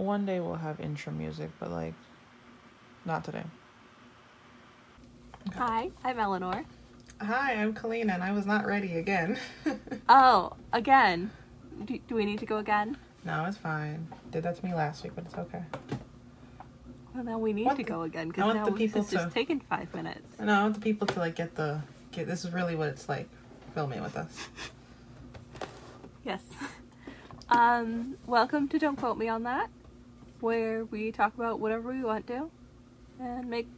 one day we'll have intro music, but like, not today. Hi, I'm Eleanor. Hi, I'm Kalina, and I was not ready again. Oh, again. Do, do we need to go again? no, it's fine. Did that to me last week, but it's okay. Well, now we need want to the- go again because now the this people has just taken five minutes. No, I want the people to like get the get. This is really what it's like filming with us. Yes. Um, welcome to Don't Quote Me on That, where we talk about whatever we want to and make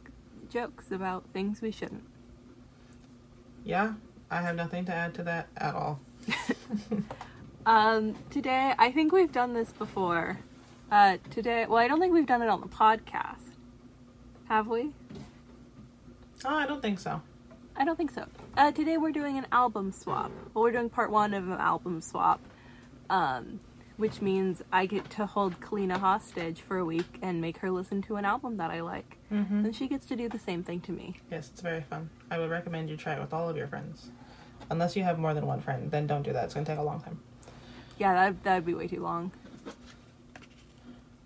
jokes about things we shouldn't. Yeah, I have nothing to add to that at all. Um, today, I think we've done this before. Uh, today, well, I don't think we've done it on the podcast. Have we? Oh, I don't think so. I don't think so. Uh, today we're doing an album swap. Well, we're doing part one of an album swap, um, which means I get to hold Kalina hostage for a week and make her listen to an album that I like. Mm-hmm. And she gets to do the same thing to me. Yes, it's very fun. I would recommend you try it with all of your friends. Unless you have more than one friend, then don't do that. It's gonna take a long time. Yeah, that that'd be way too long.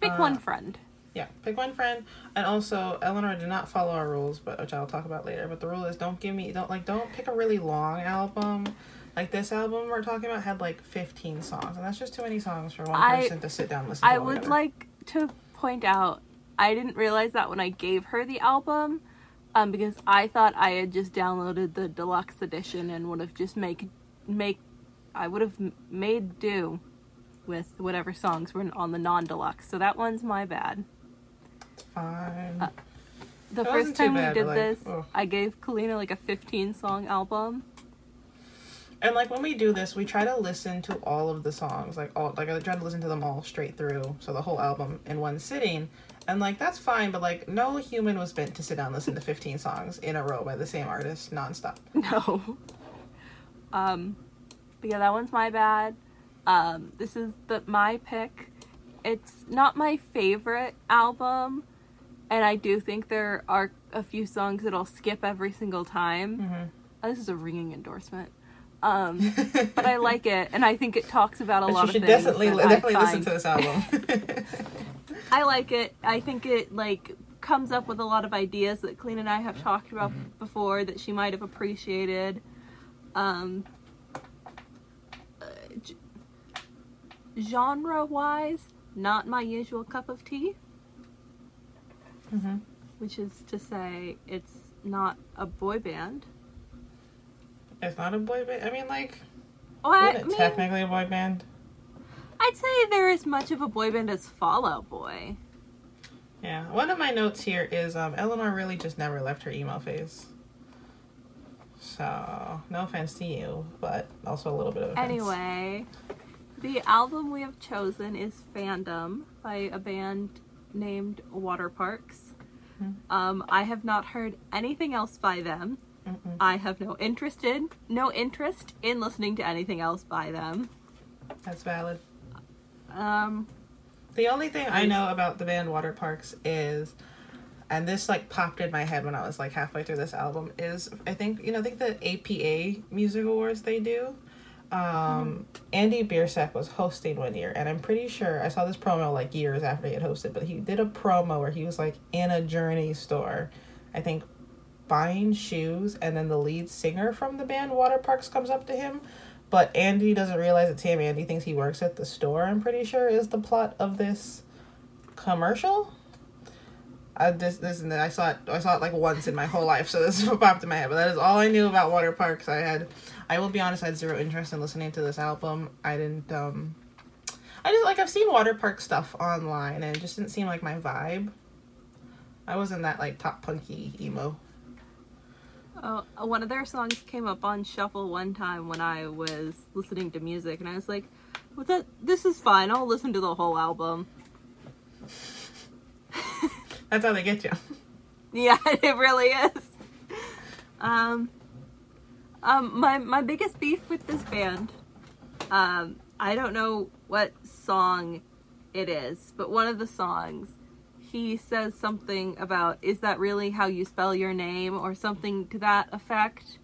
Pick Uh, one friend. Yeah, pick one friend, and also Eleanor did not follow our rules, but which I'll talk about later. But the rule is don't give me don't like don't pick a really long album. Like this album we're talking about had like fifteen songs, and that's just too many songs for one I- person to sit down and listen to. I would like to point out I didn't realize that when I gave her the album, um, because I thought I had just downloaded the deluxe edition and would have just make make I would have made do with whatever songs were on the non deluxe. So that one's my bad. It's fine. uh, The It first time bad, we did like, this, ugh. I gave Kalina like a 15 song album. And like when we do this, we try to listen to all of the songs, like all like I try to listen to them all straight through, so the whole album in one sitting. And like that's fine, but like no human was meant to sit down and listen to 15 songs in a row by the same artist nonstop. No. Um, but yeah, that one's my bad. Um, this is the my pick. It's not my favorite album, and I do think there are a few songs that I'll skip every single time. Mm-hmm. Oh, this is a ringing endorsement. Um, but I like it, and I think it talks about a But lot you of things. I definitely listen to this album. I like it. I think it like comes up with a lot of ideas that Kalina and I have talked about before that she might have appreciated. Um, uh, g- genre wise, not my usual cup of tea, mm-hmm. which is to say, it's not a boy band. It's not a boy band. I mean, like, Oh, I mean, technically a boy band? I'd say they're as much of a boy band as Fall Out Boy. Yeah. One of my notes here is um, Eleanor really just never left her emo phase. So, no offense to you, but also a little bit of offense. Anyway, the album we have chosen is Fandom by a band named Waterparks. Hmm. Um, I have not heard anything else by them. Mm-mm. I have no interest in no interest in listening to anything else by them. That's valid. Um, The only thing I know about the band Waterparks is, and this like popped in my head when I was like halfway through this album, is I think you know I think the APA Music Awards they do. Um, Andy Biersack was hosting one year, and I'm pretty sure I saw this promo like years after he had hosted, but he did a promo where he was like in a Journey store, I think, buying shoes, and then the lead singer from the band Waterparks comes up to him, but Andy doesn't realize it's him. Andy thinks he works at the store. I'm pretty sure is the plot of this commercial. I this this and I saw it I saw it like once in my whole life, so this popped in my head. But that is all I knew about Waterparks. I had, I will be honest, I had zero interest in listening to this album. I didn't. um I just like I've seen water park stuff online, and it just didn't seem like my vibe. I wasn't that like top punky emo. Oh, one of their songs came up on shuffle one time when I was listening to music, and I was like, "What that? This is fine. I'll listen to the whole album." That's how they get you. Yeah, it really is. Um, um, my my biggest beef with this band, um, I don't know what song it is, but one of the songs, he says something about, "Is that really how you spell your name?" or something to that effect.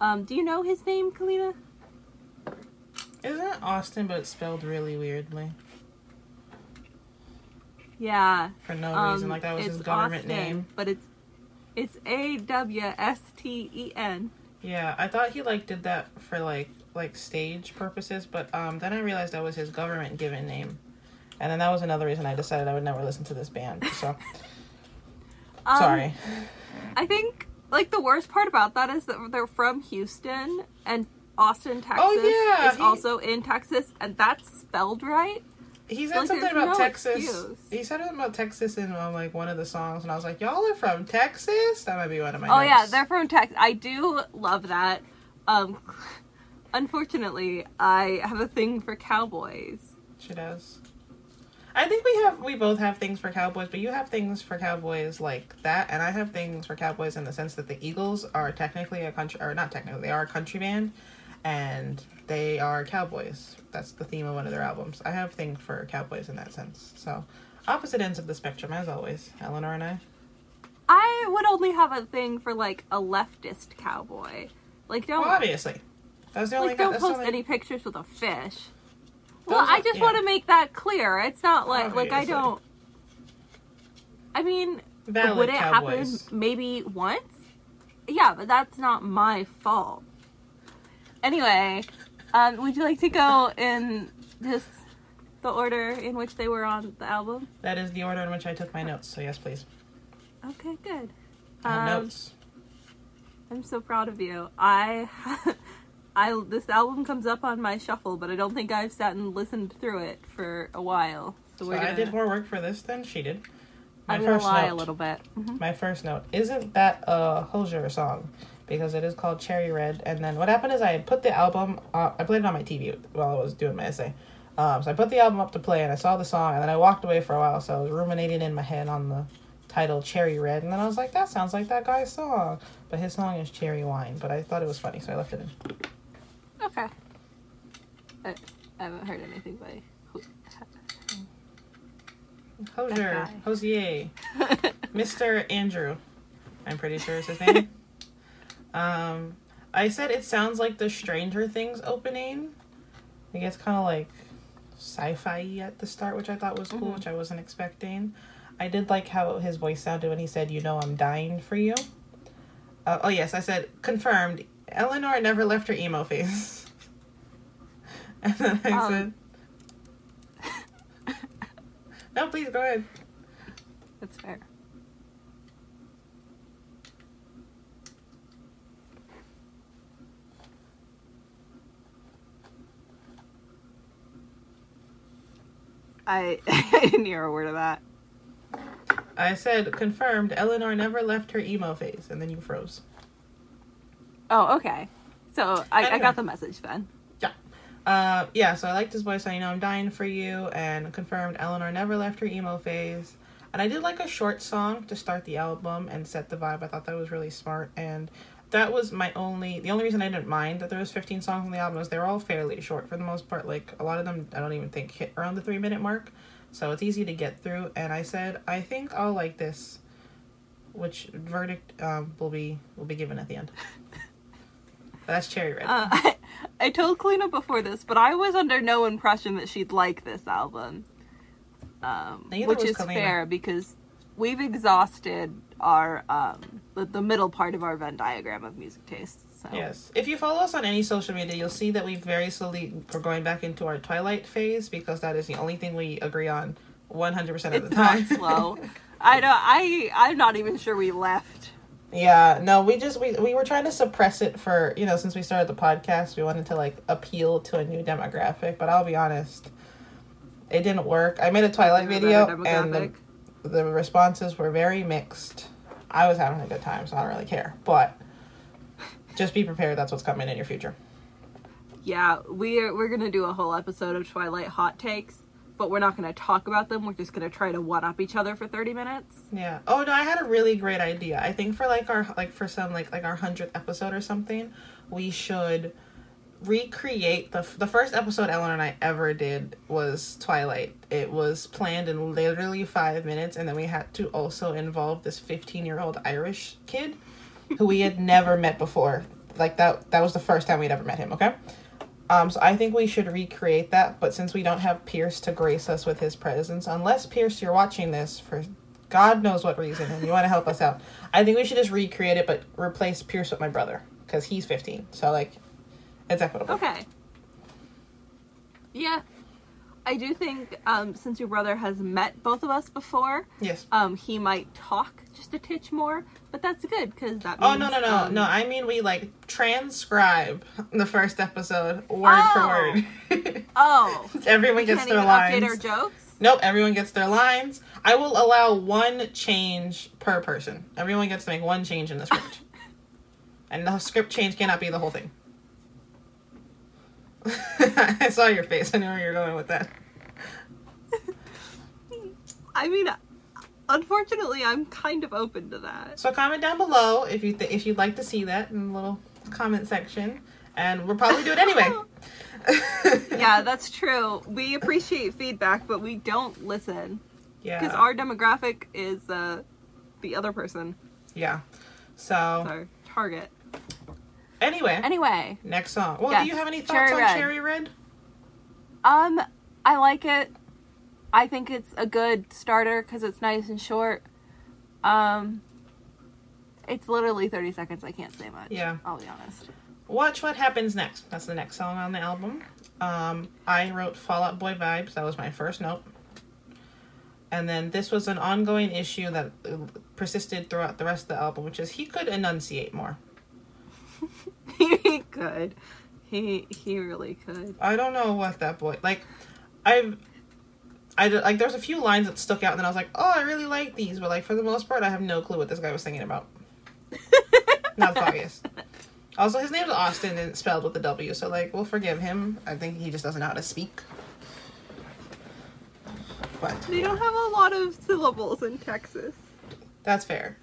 Um, do you know his name, Kalina? Isn't it Austin, but it's spelled really weirdly? Yeah. for no Um, reason. Like that was his government Austin, name. But it's it's A W S T E N. Yeah, I thought he like did that for like like stage purposes, but um then I realized that was his government given name. And then that was another reason I decided I would never listen to this band. So Um, sorry. I think like the worst part about that is that they're from Houston and Austin, Texas Oh, yeah, is he- also in Texas, and that's spelled right. He said like, something about no Texas. excuse. He said something about Texas in um, like one of the songs, and I was like, "Y'all are from Texas." That might be one of my. Oh yeah, they're from Texas. I do love that. Um, unfortunately, I have a thing for cowboys. She does. I think we have we both have things for cowboys, but you have things for cowboys like that, and I have things for cowboys in the sense that the Eagles are technically a country, or not technically, they are a country band, and they are cowboys. That's the theme of one of their albums. I have things for cowboys in that sense. So, opposite ends of the spectrum, as always. Eleanor and I. I would only have a thing for like a leftist cowboy. Like don't Well, obviously, that's the only. like don't post only- any pictures with a fish. Well, Those I just yeah. want to make that clear. It's not like like I don't. I mean, Valid would it cowboys. happen maybe once? Yeah, but that's not my fault. Anyway, um, would you like to go in just the order in which they were on the album? That is the order in which I took my notes. So yes, please. Okay, good. I have Um, notes. I'm so proud of you. I, I this album comes up on my shuffle, but I don't think I've sat and listened through it for a while. So So we're I gonna. did more work for this than she did. My I'm gonna first lie note. a little bit. Mhm. My first note isn't that a Hozier song because it is called Cherry Red. And then what happened is I put the album. Uh, I played it on my TV while I was doing my essay. Um, so I put the album up to play and I saw the song and then I walked away for a while. So I was ruminating in my head on the title Cherry Red and then I was like, that sounds like that guy's song. But his song is Cherry Wine. But I thought it was funny, so I left it in. Okay. I, I haven't heard anything by. Hozier. Hozier, Mr. Andrew. I'm pretty sure is his name. um, I said it sounds like the Stranger Things opening. I guess kind of like sci-fi at the start, which I thought was cool, Mhm. which I wasn't expecting. I did like how his voice sounded when he said, "You know, I'm dying for you." Uh, oh yes, I said confirmed. Eleanor never left her emo face. and then I Um. said, "No, please go ahead." That's fair. I, I didn't hear a word of that. I said confirmed. Eleanor never left her emo phase, and then you froze. Oh, okay. So I, I got the message then. Yeah. Uh, yeah. So I liked his voice. I know I'm dying for you, and confirmed. Eleanor never left her emo phase, and I did like a short song to start the album and set the vibe. I thought that was really smart, and that was my only. The only reason I didn't mind that there was 15 songs on the album is they were all fairly short for the most part. Like a lot of them, I don't even think hit around the three minute mark, so it's easy to get through. And I said I think I'll like this, which verdict um, will be will be given at the end. That's cherry red. Uh, I, I told Kalina before this, but I was under no impression that she'd like this album. Um, which is Kalina. fair because we've exhausted our um, the, the middle part of our Venn diagram of music tastes. So. Yes. If you follow us on any social media, you'll see that we very slowly we're going back into our Twilight phase because that is the only thing we agree on 100% of the It's not time. slow. I don't. I I'm not even sure we left. Yeah, no, we just we we were trying to suppress it for, you know, since we started the podcast, we wanted to like appeal to a new demographic, but I'll be honest, it didn't work. I made a Twilight video and the, the responses were very mixed. I was having a good time, so I don't really care. But just be prepared that's what's coming in your future. Yeah, we're we're gonna do a whole episode of Twilight hot takes, but we're not gonna talk about them. We're just gonna try to one up each other for thirty minutes. Yeah. Oh no, I had a really great idea. I think for like our like for some like like our hundredth episode or something, we should recreate the the first episode Ellen and I ever did was Twilight. It was planned in literally five minutes, and then we had to also involve this fifteen year old Irish kid who we had never met before. Like that that was the first time we'd ever met him. Okay. Um, so I think we should recreate that, but since we don't have Pierce to grace us with his presence, unless Pierce, you're watching this for God knows what reason, and you want to help us out, I think we should just recreate it, but replace Pierce with my brother because he's 15. So like, it's equitable. Okay. Yeah. I do think um, since your brother has met both of us before, Yes. um, he might talk just a titch more, but that's good because that. Oh no no no um, no! I mean we like transcribe the first episode word Oh. for word. Oh, Everyone gets their lines. update our jokes. Nope, everyone gets their lines. I will allow one change per person. Everyone gets to make one change in the script. and the script change cannot be the whole thing. I saw your face. I know where you're going with that. I mean, unfortunately, I'm kind of open to that. So comment down below if you th- if you'd like to see that in the little comment section, and we'll probably do it anyway. yeah, that's true. We appreciate feedback, but we don't listen yeah. because our demographic is uh, the other person, yeah. So our target. anyway, Anyway, next song. Well, Yes, do you have any thoughts Cherry on Red. Cherry Red? um, I like it. I think it's a good starter because it's nice and short. Um, it's literally 30 seconds. I can't say much. Yeah. I'll be honest. Watch what happens next. That's the next song on the album. Um, I wrote Fall Out Boy vibes. That was my first note. And then this was an ongoing issue that uh, persisted throughout the rest of the album, which is he could enunciate more. he could. He he really could. I don't know what that boy like. I've. I like there's a few lines that stuck out, and then I was like, "Oh, I really like these," but like for the most part, I have no clue what this guy was singing about. Not foggiest. Also, his name's Austin and it's spelled with a W, so like we'll forgive him. I think he just doesn't know how to speak. But They don't have a lot of syllables in Texas. that's fair.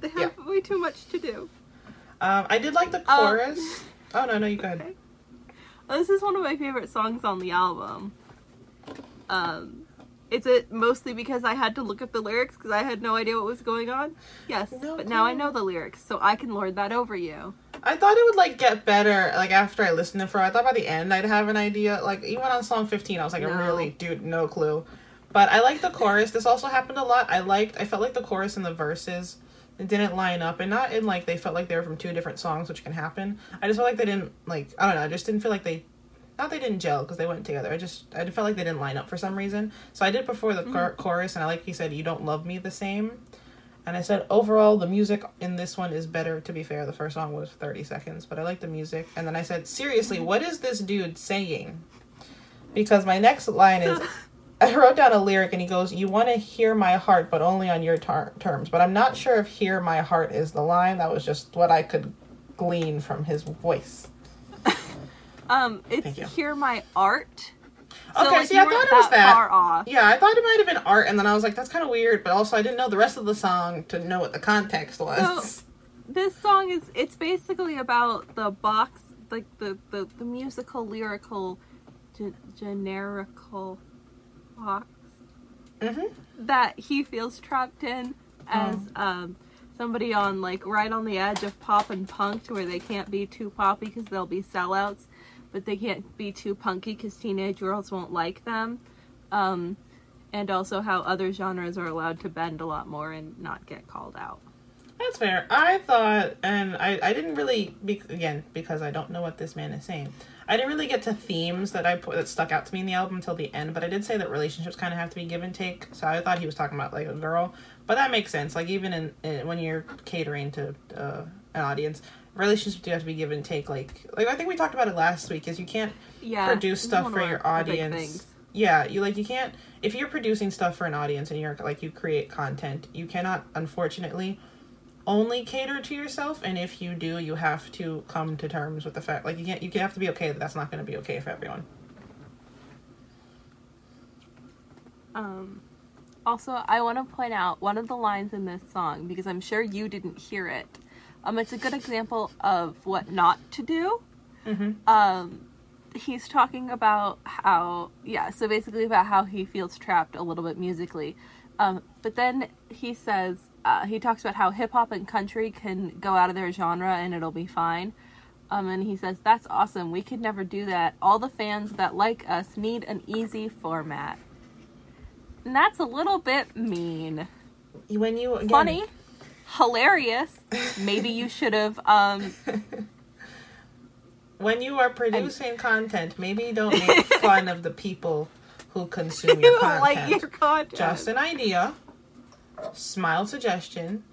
They have way too much to do. Um, I did like the Uh, chorus. oh no, no, you go ahead. Okay. Well, this is one of my favorite songs on the album. Um, is it mostly because I had to look up the lyrics because I had no idea what was going on? Yes, No but now I know the lyrics, so I can lord that over you. I thought it would like get better like after I listened to it for. I thought by the end I'd have an idea. Like even on song fifteen, I was like, I really, dude, no clue. But I like the chorus. This also happened a lot. I liked. I felt like the chorus and the verses didn't line up, and not in like they felt like they were from two different songs, which can happen. I just felt like they didn't like. I don't know. I just didn't feel like they. Not they didn't gel because they went together. I just I felt like they didn't line up for some reason. So I did before the mm. chor- chorus, and I like he said, "You don't love me the same." And I said, overall, the music in this one is better. To be fair, the first song was 30 seconds, but I like the music. And then I said, seriously, mm. what is this dude saying? Because my next line is, I wrote down a lyric and he goes, You want to hear my heart, but only on your tar- terms. But I'm not sure if hear my heart is the line. That was just what I could glean from his voice. Um, it's hear my art. Okay, see, I thought it was that. far off. Yeah, I thought it might have been art, and then I was like, that's kind of weird, but also I didn't know the rest of the song to know what the context was. this song is it's basically about the box like the the, the musical lyrical ge- generical box hmm that he feels trapped in as Oh. um somebody on like right on the edge of pop and punk to where they can't be too poppy because they'll be sellouts but they can't be too punky because teenage girls won't like them um and also how other genres are allowed to bend a lot more and not get called out That's fair. I thought, and I, I didn't really, be, again, because I don't know what this man is saying. I didn't really get to themes that I put that stuck out to me in the album until the end. But I did say that relationships kind of have to be give and take. So I thought he was talking about like a girl, but that makes sense. Like even in, in when you're catering to uh, an audience, relationships do have to be give and take. Like like I think we talked about it last week. Is you can't yeah produce stuff for your audience. Yeah, you like you can't if you're producing stuff for an audience and you're like you create content, you cannot unfortunately only cater to yourself and if you do, you have to come to terms with the fact like you can't you have to be okay that that's not going to be okay for everyone. Um, also, I want to point out one of the lines in this song because I'm sure you didn't hear it. Um, it's a good example of what not to do. Mhm. Um, he's talking about how, yeah, so basically about how he feels trapped a little bit musically. Um, but then he says, uh, he talks about how hip hop and country can go out of their genre and it'll be fine. Um, and he says, That's awesome. We could never do that. All the fans that like us need an easy format. And that's a little bit mean. When you again, Funny, hilarious. Maybe you should have um, when you are producing content, maybe don't make fun of the people who consume your you content. like your content. Just an idea. Smile suggestion.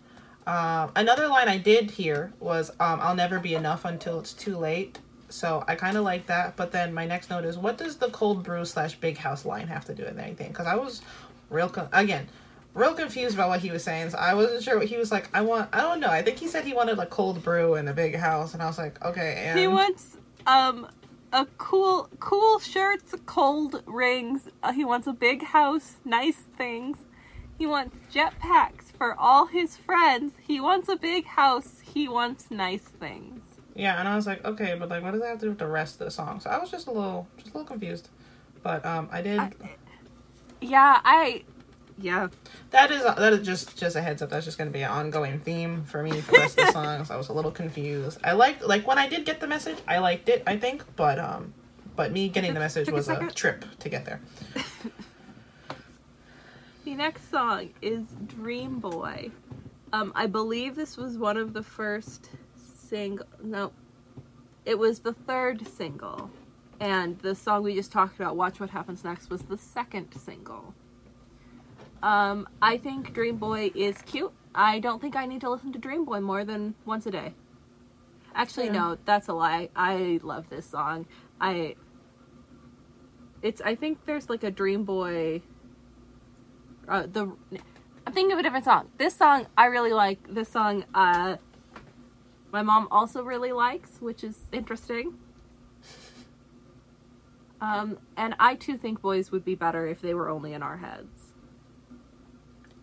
Um, another line I did hear was, um, "I'll never be enough until it's too late." So I kind of like that. But then my next note is, what does the cold brew slash big house line have to do with anything? Because I was real con- again, real confused about what he was saying. So I wasn't sure what he was like. I want. I don't know. I think he said he wanted a cold brew and a big house, and I was like, okay. And He wants um a cool cool shirts, cold rings. Uh, he wants a big house, nice things. He wants jetpacks for all his friends. He wants a big house. He wants nice things. Yeah, and I was like, okay, but like, what does that have to do with the rest of the song? So I was just a little, just a little confused. But um, I did. I- Yeah, I yeah. that is that is just just a heads up. That's just going to be an ongoing theme for me for the rest of the songs. I was a little confused. I liked like when I did get the message, I liked it. I think, but um, but me getting the message was a trip to get there. The next song is Dream Boy. Um, I believe this was one of the first single. No, it was the third single, and the song we just talked about, "Watch What Happens Next," was the second single. Um, I think Dream Boy is cute. I don't think I need to listen to Dream Boy more than once a day. Actually, Yeah. no, that's a lie. I love this song. I. It's. I think there's like a Dream Boy uh, the I'm thinking of a different song. This song I really like. This song uh my mom also really likes, which is interesting. Um and I too think boys would be better if they were only in our heads.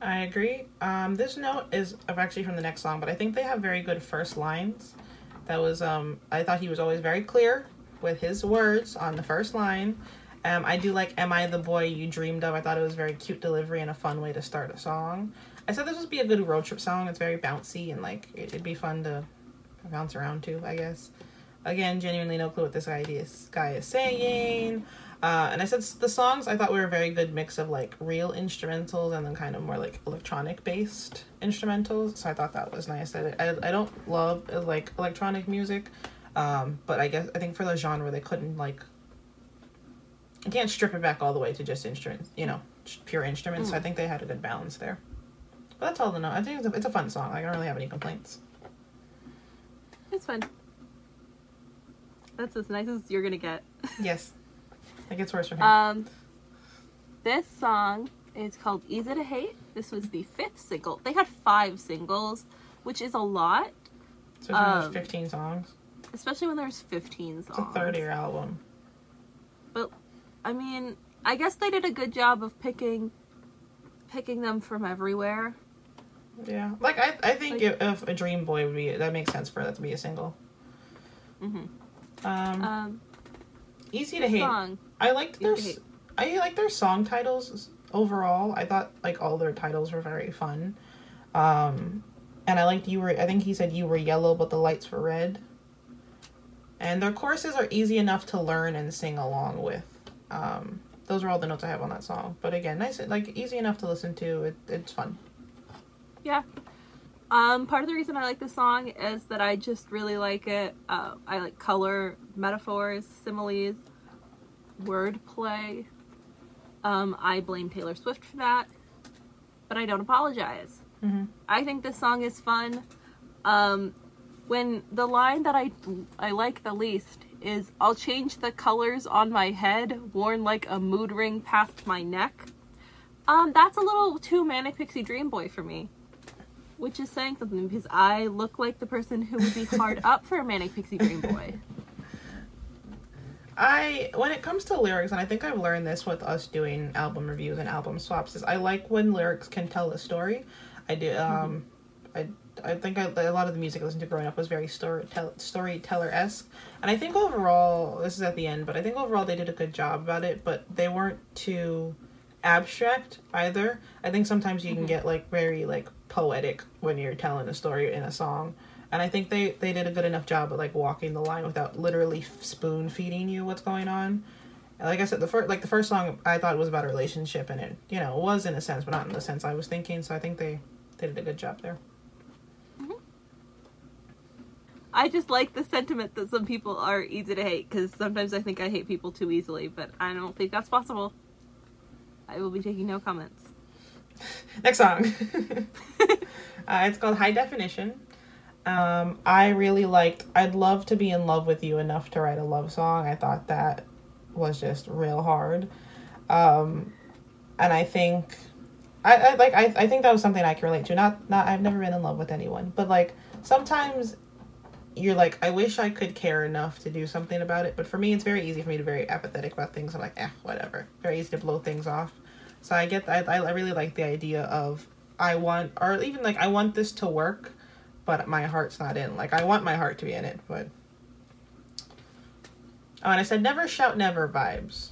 I agree. Um, this note is actually from the next song, but I think they have very good first lines. That was um, I thought he was always very clear with his words on the first line. Um, I do like "Am I the boy you dreamed of?" I thought it was very cute delivery and a fun way to start a song. I said this would be a good road trip song. It's very bouncy and like it- it'd be fun to bounce around to. I guess. Again, genuinely no clue what this guy is, guy is saying. Uh, and I said the songs I thought were a very good mix of like real instrumentals and then kind of more like electronic based instrumentals. So I thought that was nice. I, I, I don't love uh, like electronic music, um, but I guess I think for the genre they couldn't like. You can't strip it back all the way to just instruments, you know, pure instruments. So I think they had a good balance there. But that's all to know. I think it's a, it's a fun song. I don't really have any complaints. It's fun. That's as nice as you're gonna get. Yes, it gets worse from here. Um this song is called Easy to Hate. This was the fifth single. They had five singles, which is a lot, so there's um, fifteen songs. especially when there's 15 songs. It's a songs. third-year album. But I mean, I guess they did a good job of picking picking them from everywhere. Yeah, like I, I think Like- if, if a Dream Boy would be that makes sense for that to be a single. Mm hmm. Um, Um, easy to hate. song. I liked their. I like their song titles overall. I thought like all their titles were very fun. Um, and I liked you were. I think he said you were yellow, but the lights were red. And their choruses are easy enough to learn and sing along with. Um, those are all the notes I have on that song. But again, nice, like easy enough to listen to. It, it's fun. Yeah. Um, part of the reason I like this song is that I just really like it. Uh, I like color, metaphors, similes, wordplay. Um, I blame Taylor Swift for that, but I don't apologize. hmm I think this song is fun. Um, when the line that I I like the least is "I'll change the colors on my head, worn like a mood ring past my neck." Um, that's a little too manic pixie dream boy for me, which is saying something because I look like the person who would be hard up for a manic pixie dream boy. I when it comes to lyrics, and I think I've learned this with us doing album reviews and album swaps, is I like when lyrics can tell a story. I do. Um, I I think I, a lot of the music I listened to growing up was very story storyteller esque, and I think overall this is at the end, but I think overall they did a good job about it. But they weren't too abstract either. I think sometimes you can get like very like poetic when you're telling a story in a song. And I think they they did a good enough job of like walking the line without literally spoon feeding you what's going on. And like I said, the first like the first song I thought was about a relationship, and it you know was in a sense, but not in the sense I was thinking. So I think they they did a good job there. I just like the sentiment that some people are easy to hate because sometimes I think I hate people too easily, but I don't think that's possible. I will be taking no comments. Next song. uh, it's called High Definition. Um, I really liked. I'd love to be in love with you enough to write a love song. I thought that was just real hard, um, and I think, I, I like. I, I think that was something I can relate to. Not not. I've never been in love with anyone, but like sometimes you're like, I wish I could care enough to do something about it. But for me, it's very easy for me to be very apathetic about things. I'm like, eh, whatever. Very easy to blow things off. So I get, I, I really like the idea of I want, or even like I want this to work, but my heart's not in. Like I want my heart to be in it, but. Oh, and I said never shout never vibes.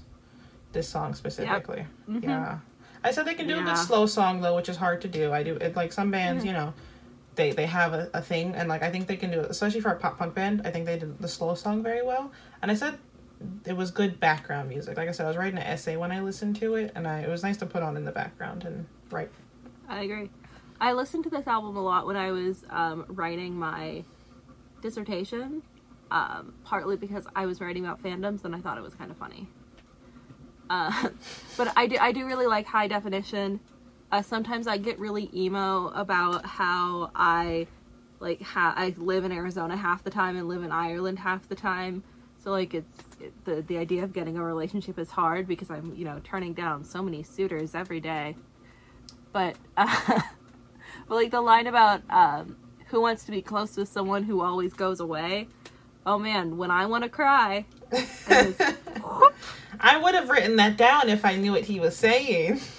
This song specifically, Yep. Mhm. yeah. I said they can do a good slow song though, which is hard to do. I do it like some bands, Yeah. you know, they they have a, a thing and like I think they can do it, especially for a pop punk band. I think they did the slow song very well. And I said it was good background music. Like I said, I was writing an essay when I listened to it, and I it was nice to put on in the background and write. I agree. I listened to this album a lot when I was um, writing my dissertation, um, partly because I was writing about fandoms and I thought it was kind of funny. Uh, but I do, I do really like high definition. Uh, sometimes I get really emo about how I like ha- I live in Arizona half the time and live in Ireland half the time. So like it's it, the the idea of getting a relationship is hard because I'm you know turning down so many suitors every day. But uh, but like the line about um, who wants to be close with someone who always goes away. Oh man, when I want to cry, I just- I would have written that down if I knew what he was saying.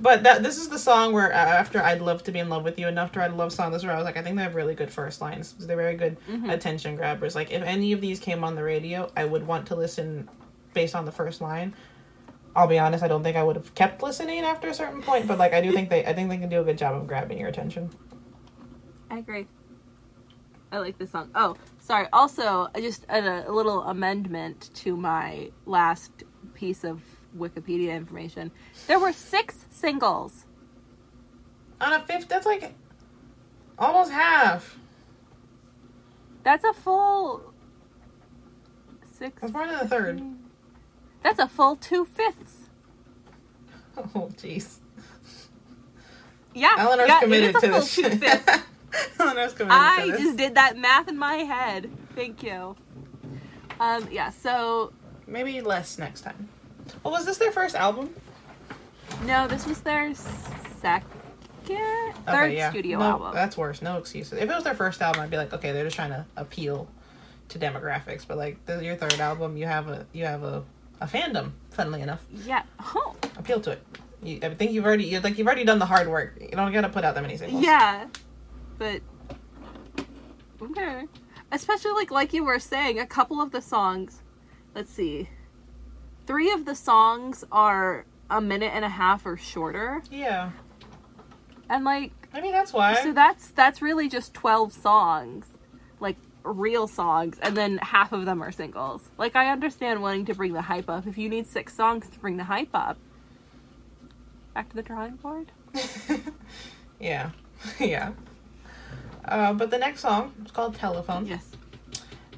But that this is the song where uh, after I'd love to be in love with you enough to write a love song. This is where I was like, I think they have really good first lines. They're very good attention grabbers. Like if any of these came on the radio, I would want to listen based on the first line. I'll be honest, I don't think I would have kept listening after a certain point, but like I do think they I think they can do a good job of grabbing your attention. I agree. I like this song. Oh, sorry. Also, I just a, a little amendment to my last piece of Wikipedia information. There were six singles. On a fifth, that's like almost half. That's a full six. That's more than a third. That's a full two fifths. Oh jeez. Yeah, Eleanor's yeah, committed to this. shit. Eleanor's committed I to this. just did that math in my head. Thank you. Um, yeah. So Maybe less next time. Well, was this their first album? no, this was their second, third Okay, yeah. studio no, album. That's worse. No excuses. If it was their first album, I'd be like, okay, they're just trying to appeal to demographics. But like, this your third album. You have a you have a, a fandom. Funnily enough, Yeah. Oh. appeal to it. You, I think you've already you're like you've already done the hard work. You don't gotta put out that many singles. Yeah, but okay. Especially like like you were saying, a couple of the songs. Let's see, three of the songs are a minute and a half or shorter, Yeah. and like Maybe that's why. so that's that's really just twelve songs, real songs, and then half of them are singles. Like I understand wanting to bring the hype up. If you need six songs to bring the hype up, back to the drawing board. yeah. yeah. Uh, but the next song is called Telephone. Yes.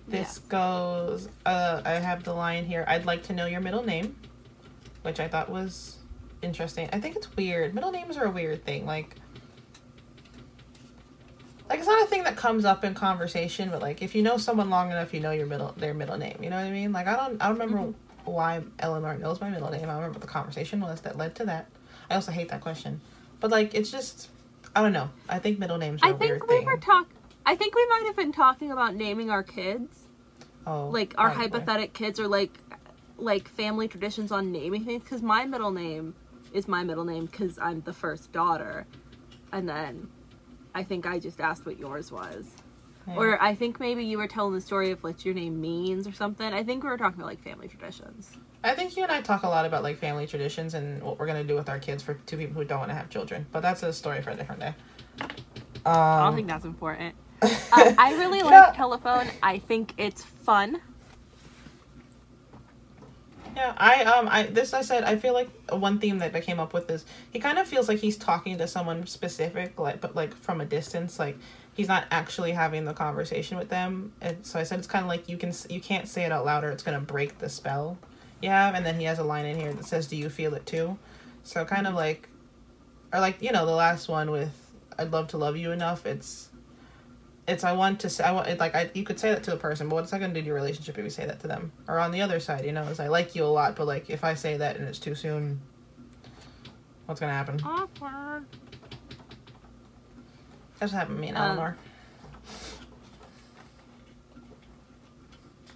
This goes. Uh, I have the line here. I'd like to know your middle name, which I thought was interesting. I think it's weird. Middle names are a weird thing. Like, like it's not a thing that comes up in conversation, but like if you know someone long enough, you know your middle their middle name. You know what I mean? Like I don't I don't remember mm-hmm. why Eleanor knows my middle name. I remember what the conversation was that led to that. I also hate that question, but like it's just I don't know. I think middle names are I think we thing. were talk. I think we might have been talking about naming our kids, oh, like our probably. hypothetical kids, or like like family traditions on naming things. Because my middle name is my middle name because I'm the first daughter, and then I think I just asked what yours was, Yeah. or I think maybe you were telling the story of what your name means or something. I think we were talking about like family traditions. I think you and I talk a lot about like family traditions and what we're gonna do with our kids for two people who don't want to have children. But that's a story for a different day. I don't Um, think that's important. Uh, I really like know- Telephone. I think it's fun. Yeah, I um I this I said I feel like one theme that I came up with is he kind of feels like he's talking to someone specific like but like from a distance like he's not actually having the conversation with them. And so I said it's kind of like you can you can't say it out loud or it's gonna break the spell you have. And then he has a line in here that says do you feel it too? So kind of like or like you know the last one with I'd love to love you enough. It's it's I want to say I want it, like I you could say that to a person, but what's that gonna do to your relationship if you say that to them? Or on the other side, you know, is I like you a lot, but like if I say that and it's too soon, what's gonna happen? Awkward. That's what happened to me and Um, Eleanor.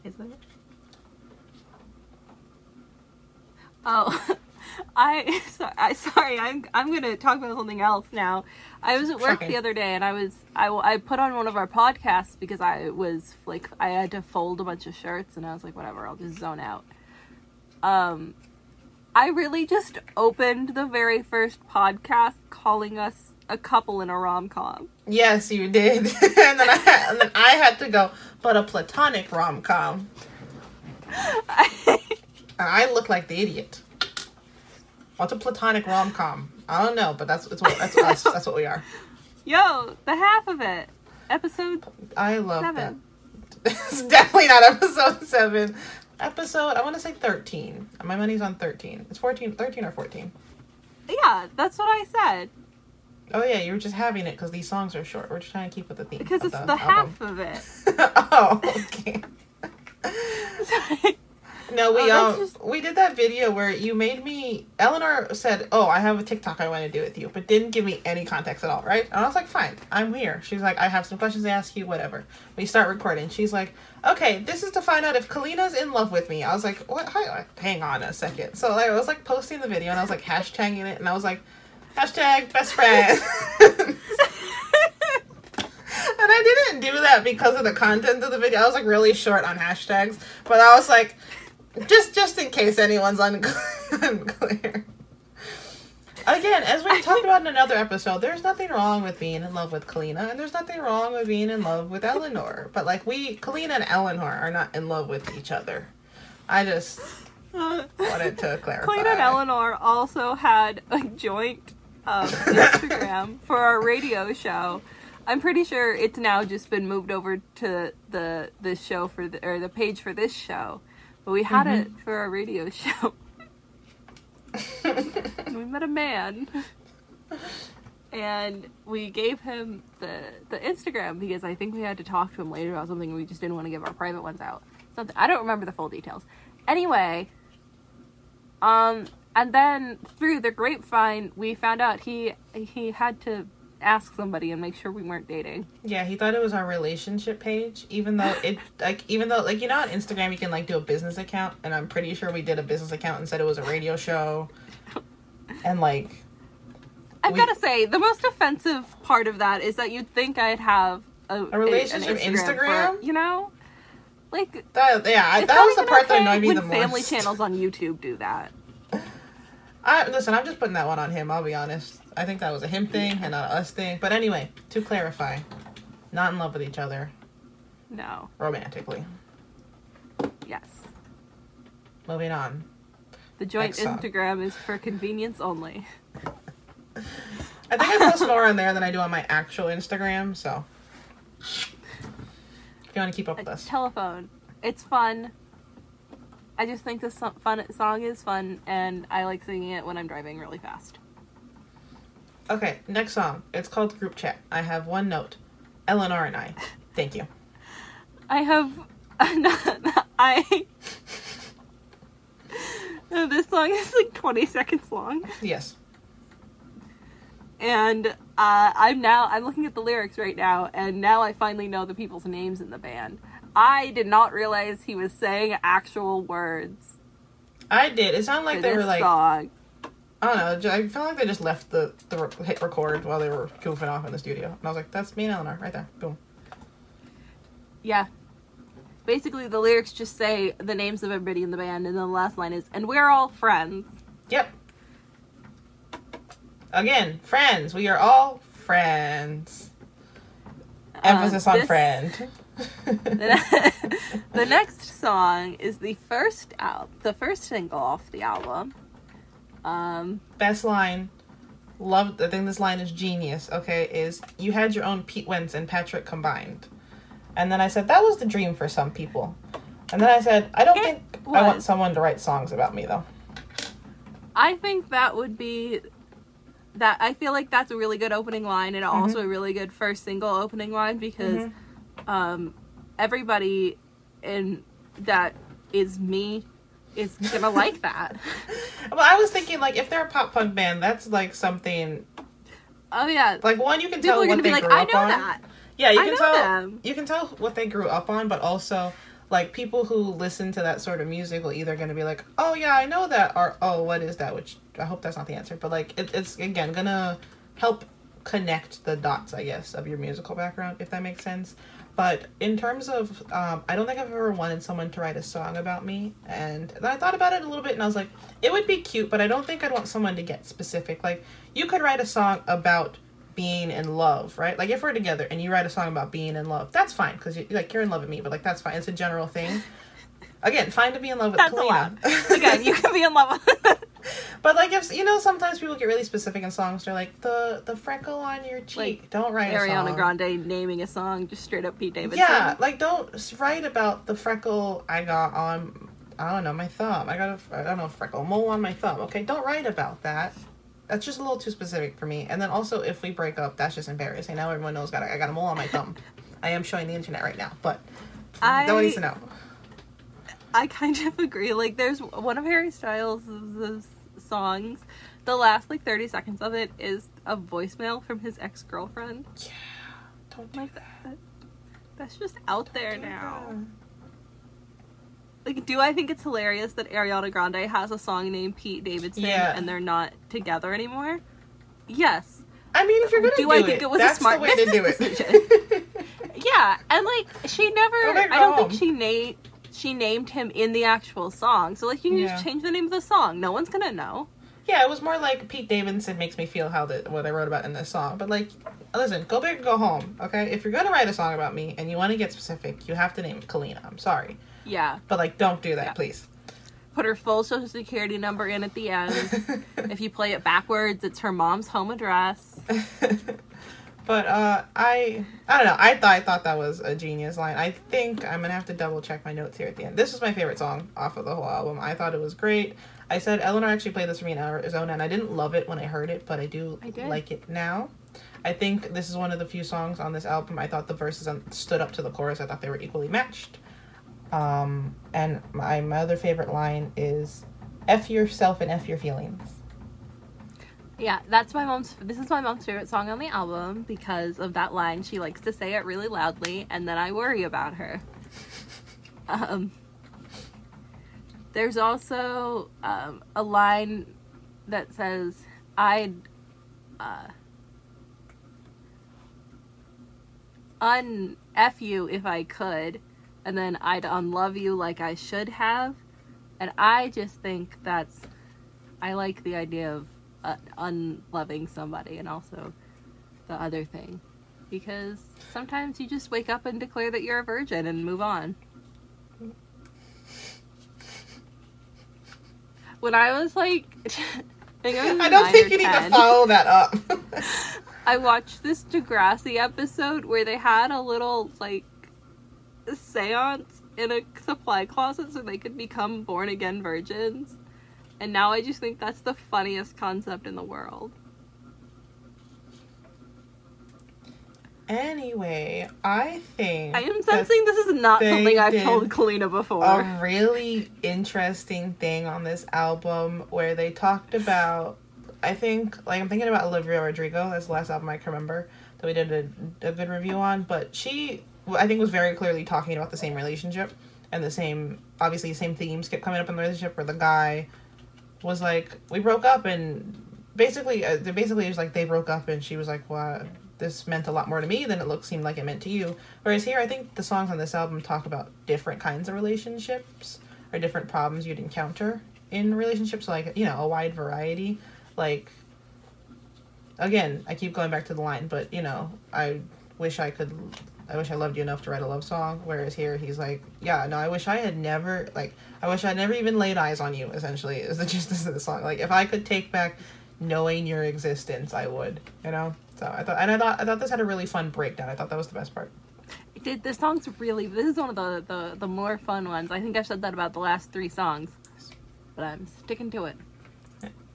Is that it? Oh, I so, I sorry. I'm I'm gonna talk about something else now. I was at work the other day and I was I, I put on one of our podcasts because I was like I had to fold a bunch of shirts and I was like whatever I'll just zone out. Um, I really just opened the very first podcast calling us a couple in a rom com. Yes, you did, and then I had, and then I had to go, but a platonic rom com, and I look like the idiot. What's a platonic rom com? I don't know, but that's it's what that's us. That's what we are. Yo, the half of it, episode I love seven. that. it's definitely not episode seven. Episode, I want to say 13. My money's on 13. It's 14, 13 or 14. Yeah, that's what I said. Oh, yeah, you were just having it because these songs are short. We're just trying to keep with the theme. Because it's the, the half of it. oh, okay. No, we Oh, um just- we did that video where you made me. Eleanor said, "Oh, I have a TikTok I want to do with you," but didn't give me any context at all, right? And I was like, "Fine, I'm here." She's like, "I have some questions to ask you, whatever." We start recording. She's like, "Okay, this is to find out if Kalina's in love with me." I was like, "What? Hi- Hang on a second. So like, I was like posting the video and I was like hashtagging it, and I was like, "Hashtag best friend." And I didn't do that because of the content of the video. I was like really short on hashtags, but I was like, just just in case anyone's unclear. unclear. Again, as we talked about in another episode, there's nothing wrong with being in love with Kalina, and there's nothing wrong with being in love with Eleanor. But like we, Kalina and Eleanor are not in love with each other. I just wanted to clarify. Clayton and Eleanor also had a joint um, Instagram for our radio show. I'm pretty sure it's now just been moved over to the the show for the or the page for this show, but we had it for our radio show. we met a man, and we gave him the the Instagram because I think we had to talk to him later about something. We just didn't want to give our private ones out. Something I don't remember the full details. Anyway, um, and then through the grapevine, we found out he he had to ask somebody and make sure we weren't dating. Yeah, he thought it was our relationship page, even though it like even though like you know on Instagram you can like do a business account, and I'm pretty sure we did a business account and said it was a radio show, and like I've We- got to say, the most offensive part of that is that you'd think I'd have a, A relationship an Instagram? for- you know, like that yeah that was the part that okay annoyed me the most. family channels on YouTube do that. I listen, I'm just putting that one on him. I'll be honest. I think that was a him thing and not a us thing. But anyway, to clarify, not in love with each other No, romantically. yes, Moving on. the joint Next song. Instagram is for convenience only. I think I post more on there than I do on my actual Instagram. So if you want to keep up with us, telephone. It's fun. I just think this fun song is fun, and I like singing it when I'm driving really fast. Okay, next song. It's called Group Chat. I have one note. Eleanor and I. Thank you. I have. I. this song is like 20 seconds long, Yes. and uh, I'm now I'm looking at the lyrics right now, and now I finally know the people's names in the band. I did not realize he was saying actual words I did. It sounded like they were like song. I don't know. I felt like they just left the the hit record while they were goofing off in the studio, and I was like, "That's me and Eleanor right there." Boom. Yeah. Basically, the lyrics just say the names of everybody in the band, and then the last line is, and we're all friends. Yep. Again, friends. We are all friends. Um, Emphasis on this- friend. the next song is the first al- the first single off the album. Um, Best line. Love. I think this line is genius. Okay, is you had your own Pete Wentz and Patrick combined, and then I said that was the dream for some people, and then I said I don't think I want someone to write songs about me though. I think that would be that. I feel like that's a really good opening line, and also a really good first single opening line because Mhm. Um, everybody in that is me is gonna like that. Well, I was thinking like if they're a pop punk band, that's like something Oh yeah, like one you can people tell are what gonna they be like, grew I up know on. that. Yeah, you I can tell them. you can tell what they grew up on, but also like people who listen to that sort of music will either going to be like, "Oh yeah, I know that," or "Oh, what is that?" Which I hope that's not the answer, but like it, it's again gonna help connect the dots, I guess, of your musical background, if that makes sense. But in terms of, um, I don't think I've ever wanted someone to write a song about me, and then I thought about it a little bit, and I was like, it would be cute, but I don't think I'd want someone to get specific. Like, you could write a song about being in love, right? Like, if we're together and you write a song about being in love, that's fine because you, like you're in love with me, but like that's fine. It's a general thing. Again, fine to be in love with That's Kalina. allowed. Again, you can be in love with. but like if you know, sometimes people get really specific in songs. They're like the the freckle on your cheek. Like, don't write a Ariana. Grande naming a song just straight up Pete Davidson. Yeah, like don't write about the freckle I got on. I don't know my thumb. I got a I don't know freckle mole on my thumb. Okay, don't write about that. That's just a little too specific for me. And then also, if we break up, that's just embarrassing. Now everyone knows got I got a mole on my thumb. I am showing the internet right now, but I- no one needs to know. I kind of agree. Like, there's one of Harry Styles' songs. The last like 30 seconds of it is a voicemail from his ex girlfriend. Yeah, Don't do Like that. that. That's just out there now. Yeah. Like, do I think it's hilarious that Ariana Grande has a song named Pete Davidson Yeah. and they're not together anymore? Yes. I mean, if you're gonna Do do, I it, think it was a smart the way to do it. Yeah, and like she never. I don't think she named she named him in the actual song. So like you can Yeah. just change the name of the song. No one's gonna know. yeah, it was more like Pete Davidson makes me feel how the what I wrote about in this song. But like, listen, go big, go home. Okay, if you're gonna write a song about me and you want to get specific, you have to name it Kalina. I'm sorry, Yeah. but like, don't do that, Yeah. please. Put her full social security number in at the end. if you play it backwards, it's her mom's home address. but uh, I I don't know. I thought I thought that was a genius line. I think I'm gonna have to double check my notes here at the end. This was my favorite song off of the whole album. I thought it was great. I said Eleanor actually played this for me in Arizona, and I didn't love it when I heard it, but I do I like it now. I think this is one of the few songs on this album. I thought the verses stood up to the chorus. I thought they were equally matched. Um, and my my other favorite line is, "F yourself and f your feelings." Yeah, that's my mom's. This is my mom's favorite song on the album because of that line. She likes to say it really loudly, and then I worry about her. Um, there's also um, a line that says, "I'd uh, un f you if I could, and then I'd unlove you like I should have." And I just think that's. I like the idea of uh, unloving somebody and also the other thing. Because sometimes you just wake up and declare that you're a virgin and move on. When i was like I, I, was I don't think you need to follow that up. I watched this degrassi episode where they had a little like seance in a supply closet so they could become born again virgins and now i just think that's the funniest concept in the world Anyway, I think I am sensing this is not something I've told Kalina before. a really interesting thing on this album where they talked about. I think, like, I'm thinking about Olivia Rodrigo. That's the last album I can remember that we did a, a good review on. But she, I think, was very clearly talking about the same relationship and the same, obviously, the same themes kept coming up in the relationship where the guy was like, we broke up and basically, uh, basically, it was like they broke up and she was like, what? This meant a lot more to me than it looked seemed like it meant to you. Whereas here, I think the songs on this album talk about different kinds of relationships or different problems you'd encounter in relationships, like you know, a wide variety. Like, again, I keep going back to the line, but you know, I wish I could I wish I loved you enough to write a love song. Whereas here he's like, yeah, no, I wish I had never like I wish I never even laid eyes on you. Essentially, is the gist of the song. Like if I could take back knowing your existence, I would. You know. So I thought, and I thought, I thought this had a really fun breakdown. I thought that was the best part. Did the song's really? This is one of the, the the more fun ones. I think I've said that about the last three songs, but I'm sticking to it.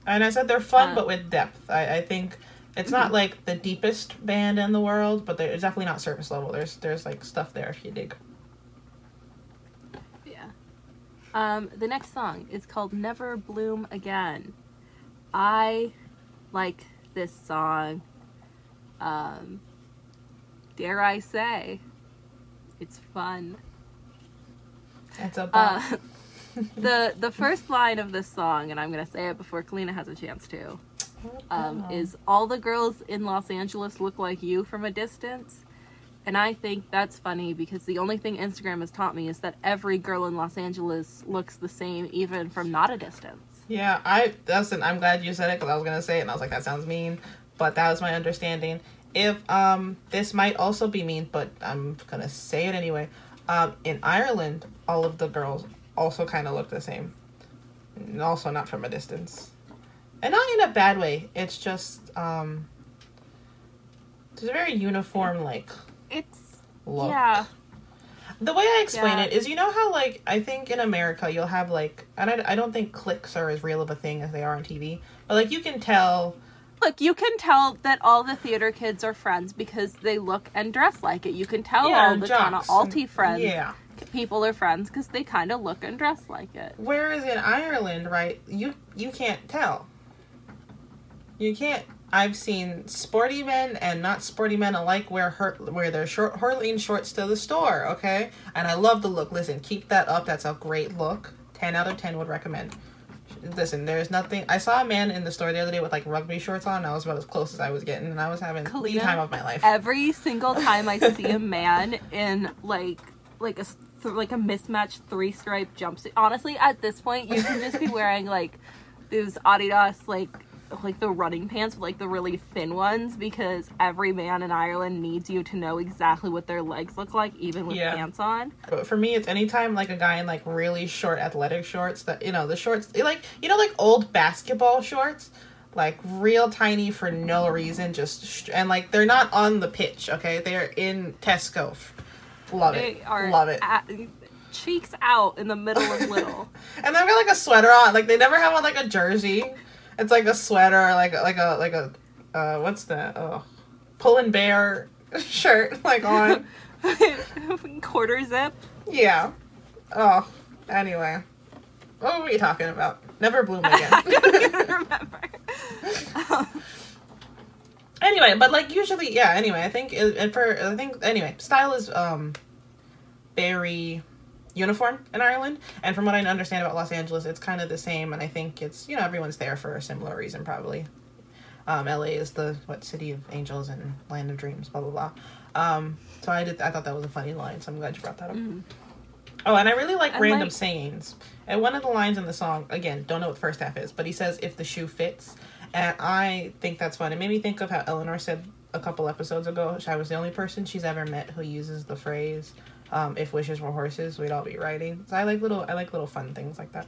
And I said they're fun, Uh, but with depth. I, I think it's not like the deepest band in the world, but it's definitely not surface level. There's there's like stuff there if you dig. Yeah. Um, the next song is called Never Bloom Again. I like this song. Um, dare I say, it's fun. It's a bop. Uh, the the first line of this song, and I'm gonna say it before Kalina has a chance to, um, Oh. is "All the girls in Los Angeles look like you from a distance." And I think that's funny because the only thing Instagram has taught me is that every girl in Los Angeles looks the same, even from not a distance. Yeah, I listen. I'm glad you said it because I was gonna say it, and I was like, that sounds mean, but that was my understanding. If um, this might also be mean, but I'm gonna say it anyway. Um, in Ireland, all of the girls also kind of look the same, and also not from a distance, and not in a bad way. It's just um, there's a very uniform like It's look. yeah, The way I explain Yeah. it is, you know how like I think in America you'll have like, and I, I don't think clicks are as real of a thing as they are on TV, but like you can tell. look, you can tell that all the theater kids are friends because they look and dress like it. You can tell all the kind of alty friends Yeah. people are friends because they kind of look and dress like it. Whereas in Ireland, right, you you can't tell. You can't. I've seen sporty men and not sporty men alike wear her wear their short hurling shorts to the store. Okay, and I love the look. Listen, keep that up. That's a great look. Ten out of ten would recommend. Listen, there's nothing. I saw a man in the store the other day with like rugby shorts on. That was about as close as I was getting, and I was having the Kalina, time of my life. Every single time I see a man in like like a like a mismatched three stripe jumpsuit, honestly, at this point, you can just be wearing like those Adidas like like the running pants with like the really thin ones because every man in Ireland needs you to know exactly what their legs look like, even with Yeah. pants on. But for me, it's anytime like a guy in like really short athletic shorts that you know the shorts like you know like old basketball shorts, like real tiny for no reason, just sh- and like they're not on the pitch. Okay, they are in Tesco. Love it, They are love it. at- cheeks out in the middle of little. and they've got like a sweater on. Like they never have on like a jersey. It's like a sweater, or like like a like a uh what's that? Oh, pull and bear shirt like on. Quarter zip. Yeah. Oh, anyway. What were we talking about? Never bloom again. I don't even remember. anyway, but like usually, yeah. Anyway, I think it, it for I think anyway, style is um very uniform in Ireland, and from what I understand about Los Angeles, it's kind of the same. And I think it's you know everyone's there for a similar reason probably. Um, LA is the what city of angels and land of dreams, blah blah blah. Um, so I did. I thought that was a funny line, so I'm glad you brought that up. Oh, and I really like And, random like- sayings. And one of the lines in the song, again, don't know what the first half is, but he says, if the shoe fits. And I think that's fun. It made me think of how Eleanor said a couple episodes ago, I was the only person she's ever met who uses the phrase, um, if wishes were horses, we'd all be riding. So I like little, I like little fun things like that.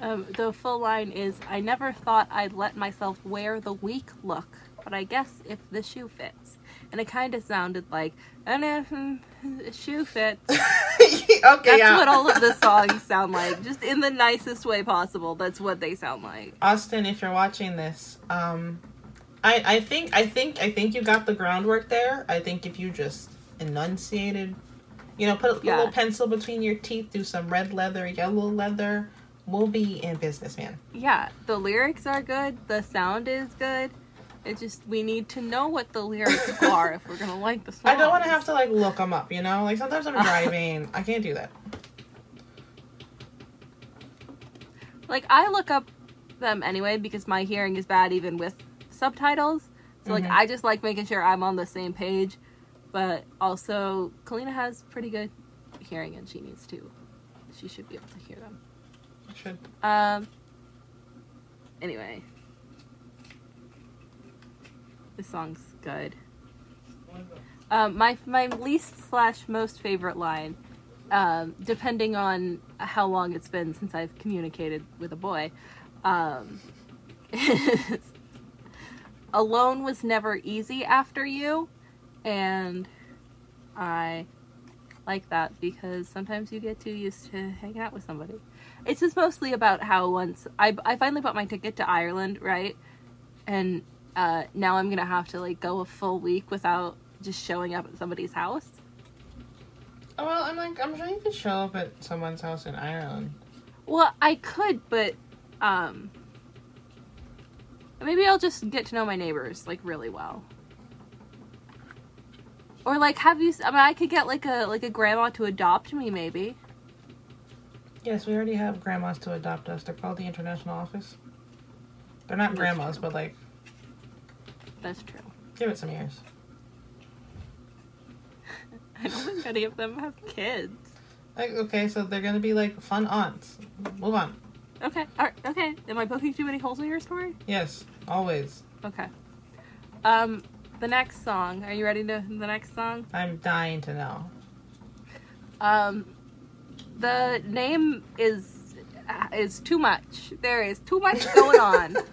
Um, the full line is I never thought I'd let myself wear the weak look, but I guess if the shoe fits. And it kind of sounded like, and if mm, shoe fits. okay, That's yeah. what all of the songs sound like. Just in the nicest way possible. That's what they sound like. Awsten, if you're watching this, um, I I think I think I think you got the groundwork there. I think if you just enunciated, you know, put a, Yeah. little pencil between your teeth, do some red leather, yellow leather, we'll be in business, man. Yeah, the lyrics are good. The sound is good. It just, we need to know what the lyrics are if we're to like the song. I don't want to have to like look them up, you know. Like sometimes I'm driving, I can't do that. like I look up them anyway because my hearing is bad even with subtitles. So like Mhm. I just like making sure I'm on the same page. But also Kalina has pretty good hearing and she needs to. She should be able to hear them. I should. Um anyway. This song's good. Um, my my least slash most favorite line, um, depending on how long it's been since I've communicated with a boy, um, is alone was never easy after you, and I like that because sometimes you get too used to hanging out with somebody. It's just mostly about how once I I finally bought my ticket to Ireland, right, and uh, now I'm gonna have to like go a full week without just showing up at somebody's house. Oh, well, I'm like, I'm sure you could show up at someone's house in Ireland. Well, I could, but um, maybe I'll just get to know my neighbors like really well. Or like have you? I mean, I could get like a like a grandma to adopt me, maybe. Yes, we already have grandmas to adopt us. They're called the International Office. They're not That's grandmas, true. but like, That's true. give it some years. I don't think any of them have kids. Like, okay, so they're gonna be like fun aunts. Move on. Okay. All right, okay. Am I poking too many holes in your story? Yes, always. Okay. Um, the next song. Are you ready to the next song? I'm dying to know. Um, the name is is too much. There is too much going on.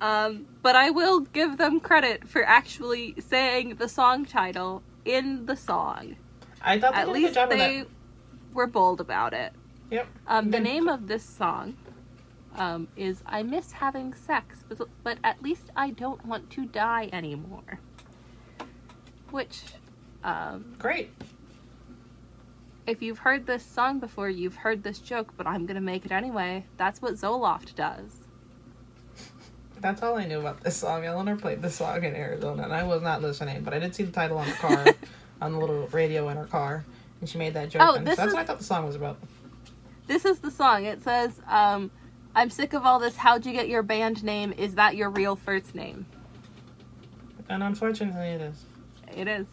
Um, but I will give them credit for actually saying the song title in the song. I thought they At did a good least they were bold about it. Yep. Um, the name of this song um, is "I Miss Having Sex," but- but at least I don't want to die anymore. Which, um, Great. if you've heard this song before, you've heard this joke, but I'm gonna make it anyway. That's what Zoloft does. That's all I knew about this song. Eleanor played this song in Arizona, and I was not listening, but I did see the title on the car, on the little radio in her car, and she made that joke. Oh, this so that's is- what I thought the song was about. This is the song. It says, um, "I'm sick of all this. How'd you get your band name? Is that your real first name?" And unfortunately, it is. It is.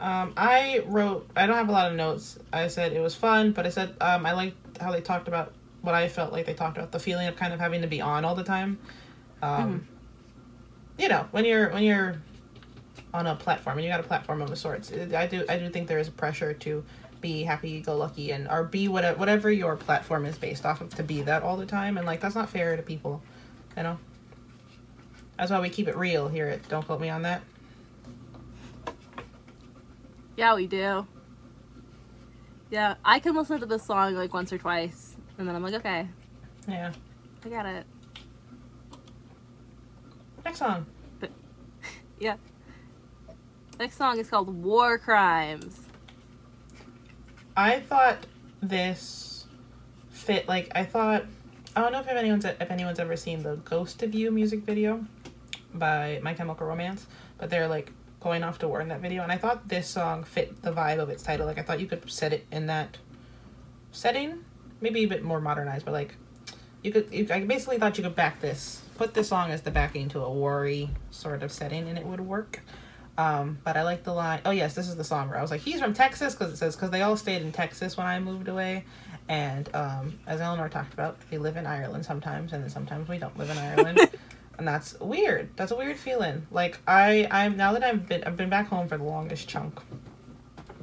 Um, I wrote. I don't have a lot of notes. I said it was fun, but I said um, I liked how they talked about what I felt like they talked about the feeling of kind of having to be on all the time. Um, You know, when you're when you're on a platform and you got a platform of a sorts, I do I do think there is a pressure to be happy go lucky and or be whatever whatever your platform is based off of to be that all the time and like that's not fair to people, you know. That's why we keep it real here at Don't Quote Me on That. Yeah, we do. Yeah, I can listen to this song like once or twice, and then I'm like, okay, Yeah. I got it. Next song. but, Yeah. Next song is called War Crimes. I thought this fit like I thought. I don't know if anyone's if anyone's ever seen the Ghost of You music video by My Chemical Romance, but they're like going off to war in that video, and I thought this song fit the vibe of its title. Like I thought you could set it in that setting, maybe a bit more modernized, but like you could. You, I basically thought you could back this, put this song as the backing to a war sort of setting, and it would work. Um, but I like the line. Oh yes, this is the song where I was like, he's from Texas because it says because they all stayed in Texas when I moved away, and um, as Eleanor talked about, we live in Ireland sometimes, and then sometimes we don't live in Ireland, and that's weird. That's a weird feeling. Like I, I'm now that I've been I've been back home for the longest chunk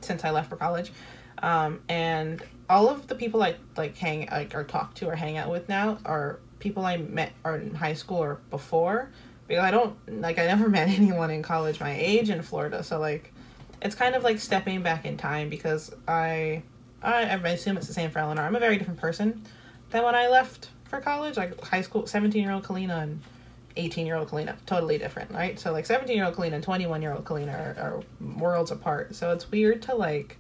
since I left for college, um, and all of the people I like hang like or talk to or hang out with now are people I met or in high school or before because I don't like I never met anyone in college my age in Florida so like it's kind of like stepping back in time because I I, I assume it's the same for Eleanor. I'm a very different person than when I left for college. Like high school 17 year old Kalina and 18 year old Kalina totally different right? So like 17 year old Kalina and 21 year old Kalina are, are worlds apart. So it's weird to like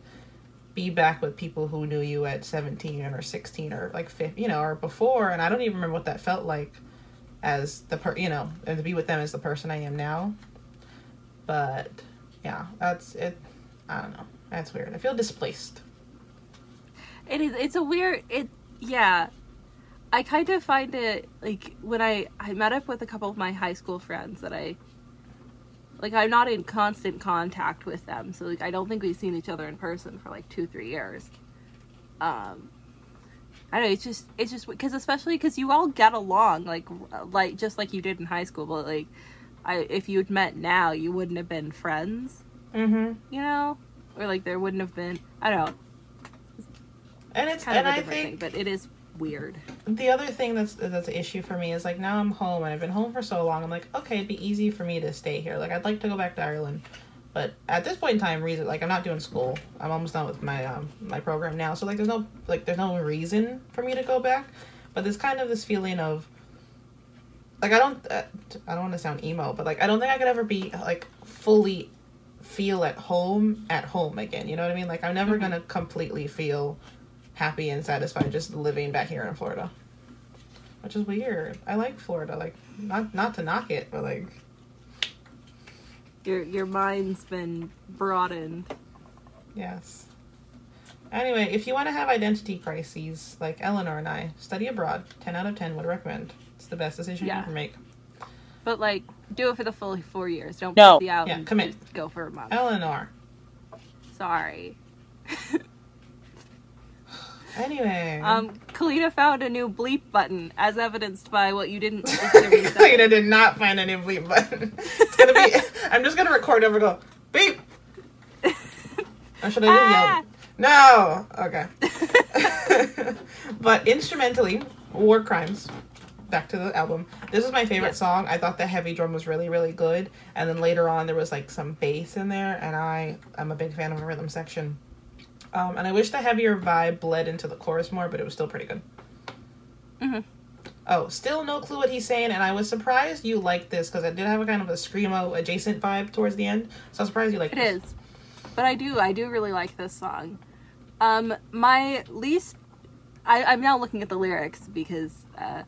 be back with people who knew you at 17 or 16 or like 15, you know, or before. And I don't even remember what that felt like as the per, you know, and to be with them as the person I am now. But yeah, that's it. I don't know. That's weird. I feel displaced. It is. It's a weird. It. Yeah. I kind of find it like when I I met up with a couple of my high school friends that I like I'm not in constant contact with them, so like I don't think we've seen each other in person for like two three years. Um, I don't know. It's just it's just because especially because you all get along like like just like you did in high school, but like I if you'd met now, you wouldn't have been friends, Mm-hmm. you know, or like there wouldn't have been. I don't know, And it's kind of and a I different think thing, but it is weird. the other thing that's that's an issue for me is like now I'm home and I've been home for so long. I'm like, okay, it'd be easy for me to stay here. Like I'd like to go back to Ireland, but at this point in time, reason like I'm not doing school. I'm almost done with my um my program now. So like there's no like there's no reason for me to go back. But there's kind of this feeling of like I don't uh, I don't want to sound emo, but like I don't think I could ever be like fully feel at home at home again. You know what I mean? Like I'm never gonna completely feel happy and satisfied just living back here in Florida. Which is weird. I like Florida. Like not not to knock it, but like Your your mind's been broadened. yes. Anyway, if you want to have identity crises like Eleanor and I, study abroad. Ten out of ten would recommend. It's the best decision Yeah. you can make. But like, do it for the full four years. Don't No. be out Yeah, and commit. just go for a month. Eleanor. Sorry. Anyway. Um, Kalina found a new bleep button, as evidenced by what you didn't. just give me a second. Cleta did not find any bleep button. It's gonna be. I'm just gonna record over. Go beep. Or should I do Ah! yell? No. Okay. but instrumentally, War Crimes. Back to the album. This is my favorite Yes. song. I thought the heavy drum was really, really good, and then later on there was like some bass in there, and I I'm a big fan of a rhythm section. Um, and I wish the heavier vibe bled into the chorus more, but it was still pretty good. Mhm. Oh, still no clue what he's saying, and I was surprised you liked this because it did have a kind of a screamo adjacent vibe towards the end. So I'm surprised you like It this. is. But I do, I do really like this song. Um, my least, I, I'm now looking at the lyrics because, uh,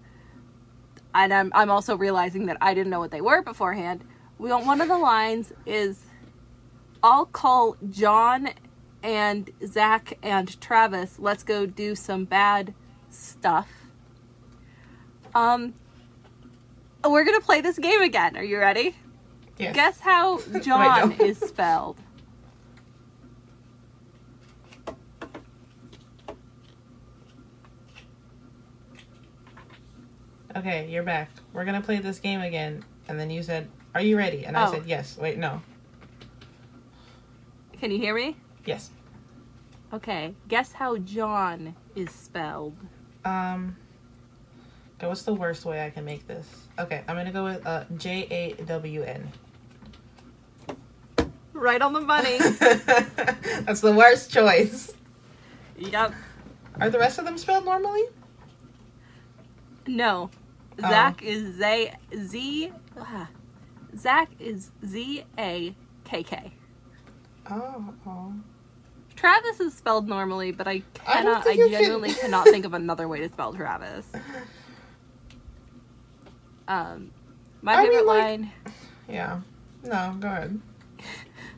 and I'm, I'm also realizing that I didn't know what they were beforehand. We one of the lines is, "I'll call John and Zach and Travis. Let's go do some bad stuff." Um, we're gonna play this game again. Are you ready? Yes. Guess how John is spelled. Okay, you're back. We're gonna play this game again, and then you said, "Are you ready?" And I Oh. said, "Yes." Wait, no. Can you hear me? Yes. Okay. Guess how John is spelled. Um. Okay, what's the worst way I can make this? Okay, I'm gonna go with uh, J A W N. Right on the money. That's the worst choice. yep. Are the rest of them spelled normally? No. Oh. Zach is Z Z. ah. Zach is Z A K K. Oh. oh. Travis is spelled normally, but I I cannot. I, think you can- genuinely cannot think of another way to spell Travis. Um, my I mean, favorite like- line. Yeah. No, go ahead.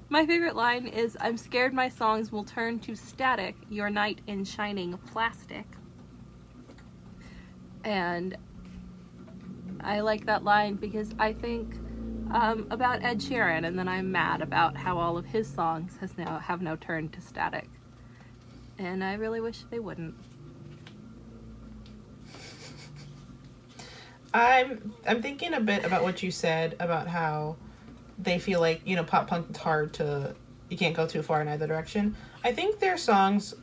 My favorite line is I'm scared my songs will turn to static, your knight in shining plastic. And I like that line because I think um, about Ed Sheeran and then I'm mad about how all of his songs has now have now turned to static. And I really wish they wouldn't. I'm I'm thinking a bit about what you said about how they feel like you know pop punk is hard to you can't go too far in either direction. I think their songs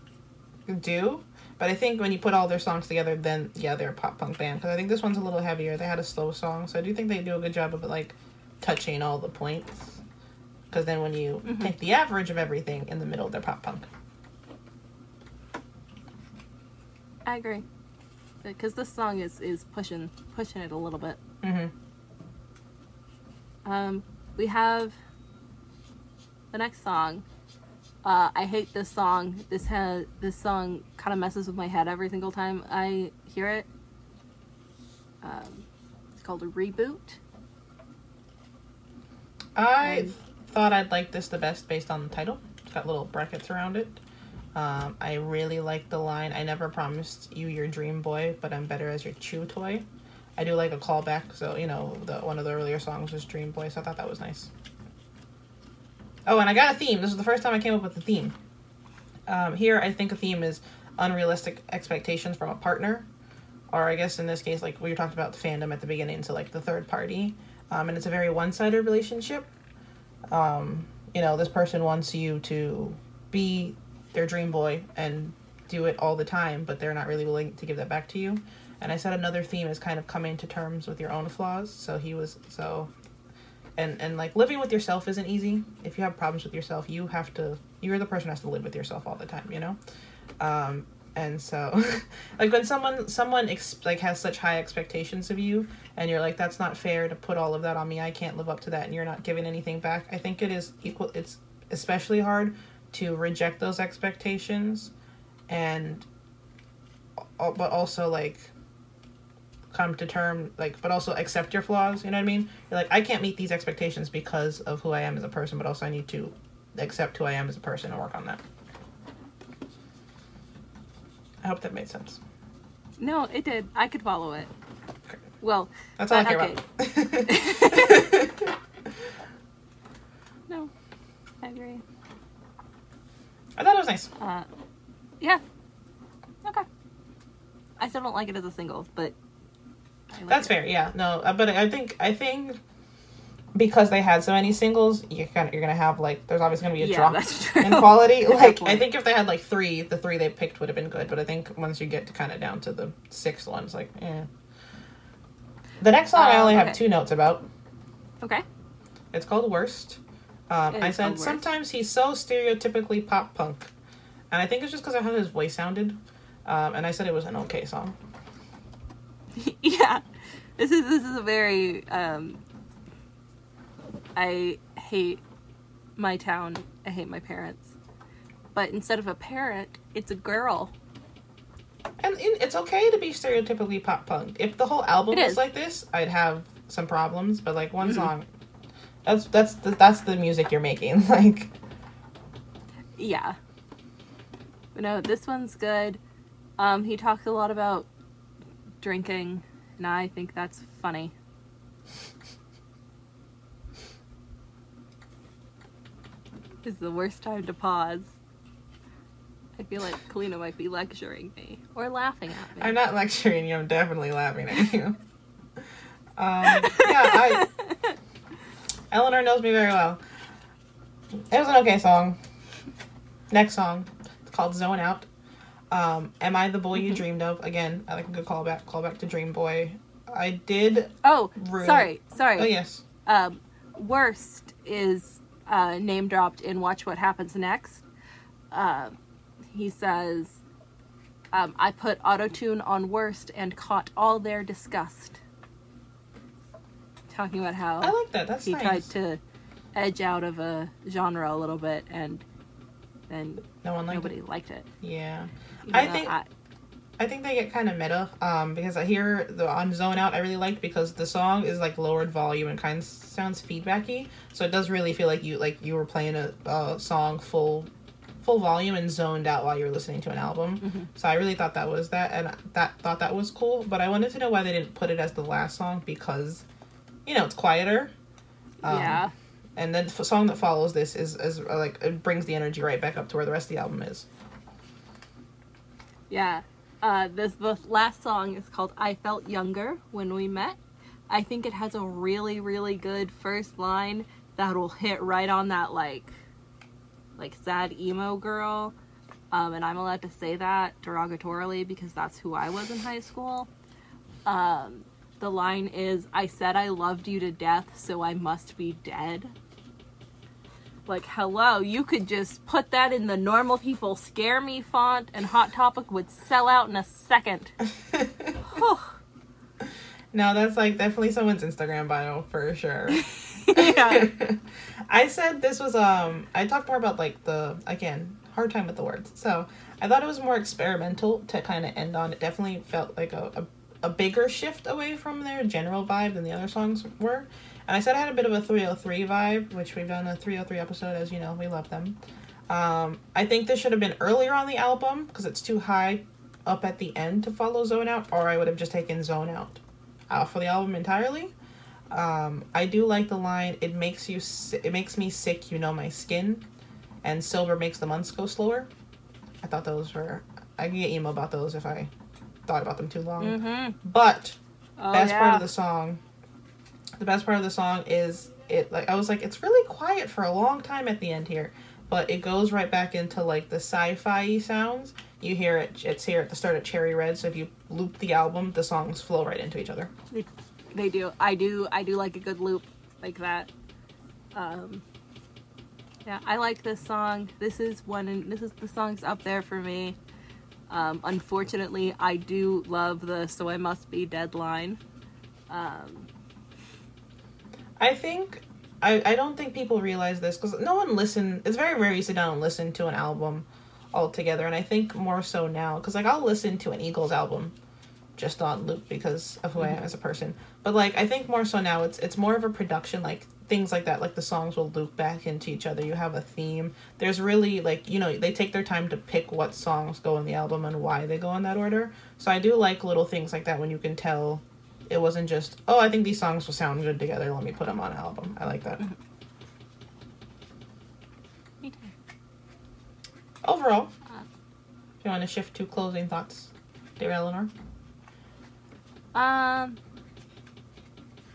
do, but I think when you put all their songs together, then yeah, they're a pop punk band. Because I think this one's a little heavier. They had a slow song, so I do think they do a good job of like touching all the points. Because then when you take the average of everything in the middle, they're pop punk. I agree. Because this song is, is pushing pushing it a little bit. hmm Um, we have the next song. Uh, I hate this song. This has this song kind of messes with my head every single time I hear it. Um, it's called a reboot. I Um, thought I'd like this the best based on the title. It's got little brackets around it. Um, I really like the line, I never promised you your dream boy, but I'm better as your chew toy. I do like a callback, so, you know, the one of the earlier songs was Dream Boy, so I thought that was nice. Oh, and I got a theme. This is the first time I came up with a theme. Um, here, I think a theme is unrealistic expectations from a partner, or I guess in this case, like we talked about the fandom at the beginning, so like the third party. Um, and it's a very one-sided relationship. Um, you know, this person wants you to be their dream boy and do it all the time, but they're not really willing to give that back to you. And I said another theme is kind of coming to terms with your own flaws. So he was so and and like living with yourself isn't easy. If you have problems with yourself, you have to you're the person who has to live with yourself all the time, you know? Um and so like when someone someone ex- like has such high expectations of you and you're like that's not fair to put all of that on me. I can't live up to that and you're not giving anything back. I think it is equal it's especially hard to reject those expectations and but also like come to term like but also accept your flaws you know what i mean you're like i can't meet these expectations because of who i am as a person but also i need to accept who i am as a person and work on that i hope that made sense No, it did. I could follow it. Okay. Well, that's all i care about no, I agree. i thought it was nice Uh, yeah. Okay. I still don't like it as a single, but I like that's it. fair yeah no uh, but i think i think because they had so many singles you kind of you're gonna have like there's always gonna be a Yeah, drop in quality. Like i think if they had like three the three they picked would have been good but i think once you get kind of down to the sixth one it's like eh. the next song i Um, only have two notes about. Okay. it's called worst. Um, i said sometimes he's so stereotypically pop punk. And i think it's just because of how his voice sounded. Um, and i said it was an okay song. Yeah. This is this is a very um I hate my town. I hate my parents. But instead of a parent, it's a girl. And it's okay to be stereotypically pop punk. If the whole album was is. like this, I'd have some problems. But like one Mhm. song, that's that's the, that's the music you're making. Like Yeah. But no, this one's good. Um, he talks a lot about drinking, and I think that's funny. This is the worst time to pause. I feel like Kalina might be lecturing me or laughing at me. I'm not lecturing you. I'm definitely laughing at you. Um, yeah, I Eleanor knows me very well. It was an okay song. Next song, it's called "Zone Out." Um, Am I the boy you Mhm. dreamed of? Again, I like a good callback. Callback to Dream Boy. I did. oh, Rude. sorry, sorry. Oh yes. um, worst is uh, name dropped in Watch What Happens Next. Um he says, um, I put autotune on worst and caught all their disgust. Talking about how I like that. That's he nice. tried to edge out of a genre a little bit and then no one liked nobody it. liked it. Yeah. Even I think- I, I think they get kind of meta um, because I hear the on Zone Out I really liked because the song is like lowered volume and kind of sounds feedbacky, so it does really feel like you like you were playing a, a song full full volume and zoned out while you were listening to an album. Mhm. So I really thought that was that and that thought that was cool, but I wanted to know why they didn't put it as the last song because you know it's quieter. Um, yeah. And then the song that follows this is, is uh, like it brings the energy right back up to where the rest of the album is. Yeah. Uh, this the last song is called "I Felt Younger When We Met." I think it has a really, really good first line that'll hit right on that like, like sad emo girl. Um, and I'm allowed to say that derogatorily because that's who I was in high school. Um, the line is, "I said I loved you to death, so I must be dead." Like, hello, you could just put that in the normal people scare me font, and Hot Topic would sell out in a second. No, that's like definitely someone's Instagram bio for sure. yeah. I said this was um I talked more about like the again, hard time with the words. So I thought it was more experimental to kind of end on. It definitely felt like a, a, a bigger shift away from their general vibe than the other songs were. And I said I had a bit of a 3OH!3 vibe, which we've done a 3OH!3 episode, as you know, we love them. Um, I think this should have been earlier on the album because it's too high up at the end to follow Zone Out, or I would have just taken Zone Out out for the album entirely. Um, I do like the line. It makes you. Si- it makes me sick. You know my skin, and silver makes the months go slower. I thought those were. I can get emo about those if I thought about them too long. Mm-hmm. But Oh, best yeah. part of the song the best part of the song is it like I was like it's really quiet for a long time at the end here, but it goes right back into like the sci-fi sounds. You hear it it's here at the start of Cherry Red, so if you loop the album, the songs flow right into each other. They, do. I do. I do like a good loop like that. Um, yeah, I like this song. This is one. And this is the song's up there for me. Um, unfortunately, I do love the "So I Must Be" deadline. Um, I think I, I don't think people realize this because no one listen. It's very rare you sit down and listen to an album altogether, and I think more so now because like I'll listen to an Eagles album just on loop because of who I am mm-hmm. as a person. But like I think more so now it's it's more of a production like things like that like the songs will loop back into each other. You have a theme. There's really like you know they take their time to pick what songs go in the album and why they go in that order. So I do like little things like that when you can tell it wasn't just oh I think these songs will sound good together. Let me put them on an album. I like that. me too. Overall, Uh. if you want to shift to closing thoughts, dear Eleanor. Um,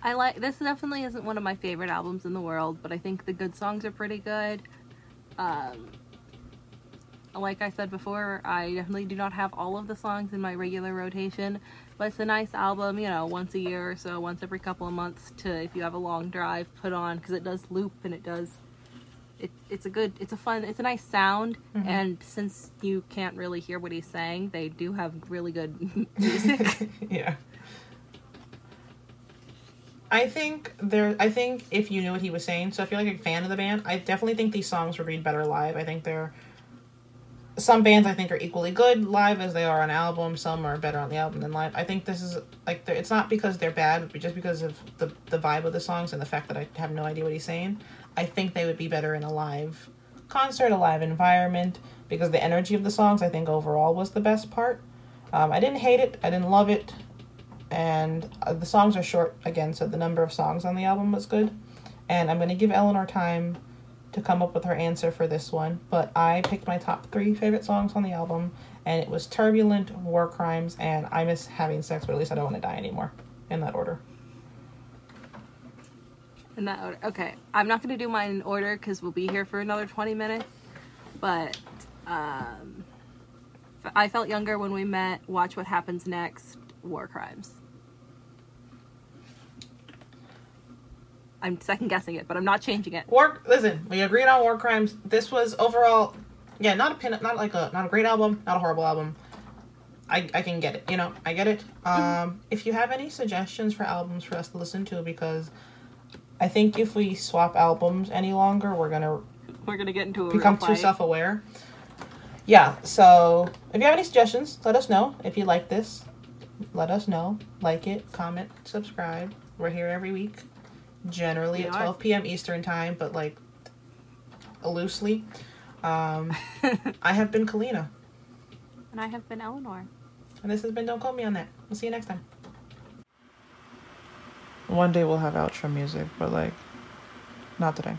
I like this. Definitely isn't one of my favorite albums in the world, but I think the good songs are pretty good. Um, like I said before, I definitely do not have all of the songs in my regular rotation, but it's a nice album. You know, once a year or so, once every couple of months to if you have a long drive, put on because it does loop and it does. It, it's a good, it's a fun, it's a nice sound, Mhm. and since you can't really hear what he's saying, they do have really good music. yeah. I think there. I think if you knew what he was saying, so if you're like a fan of the band, I definitely think these songs would read better live. I think they're some bands I think are equally good live as they are on album. Some are better on the album than live. I think this is like it's not because they're bad, but just because of the the vibe of the songs and the fact that I have no idea what he's saying. I think they would be better in a live concert, a live environment, because the energy of the songs I think overall was the best part. Um, I didn't hate it. I didn't love it and uh, the songs are short again so the number of songs on the album was good and i'm to give eleanor time to come up with her answer for this one but i picked my top three favorite songs on the album and it was turbulent war crimes and i miss having sex but at least i don't want to die anymore in that order In that order. Okay, I'm not gonna do mine in order because we'll be here for another 20 minutes. But um, I felt younger when we met. Watch what happens next. War crimes. I'm second guessing it, but I'm not changing it. war listen we agreed on war crimes. This was overall yeah not a pin not like a not a great album not a horrible album. I, I can get it you know i get it. Um if you have any suggestions for albums for us to listen to because i think if we swap albums any longer we're gonna We're gonna get into a become too self-aware. Yeah so if you have any suggestions let us know. If you like this let us know. Like it comment subscribe. We're here every week generally at are. 12 p.m eastern time but like loosely um i have been kalina and I have been Eleanor. and this has been don't quote me on that we'll see you next time one day we'll have outro music but like not today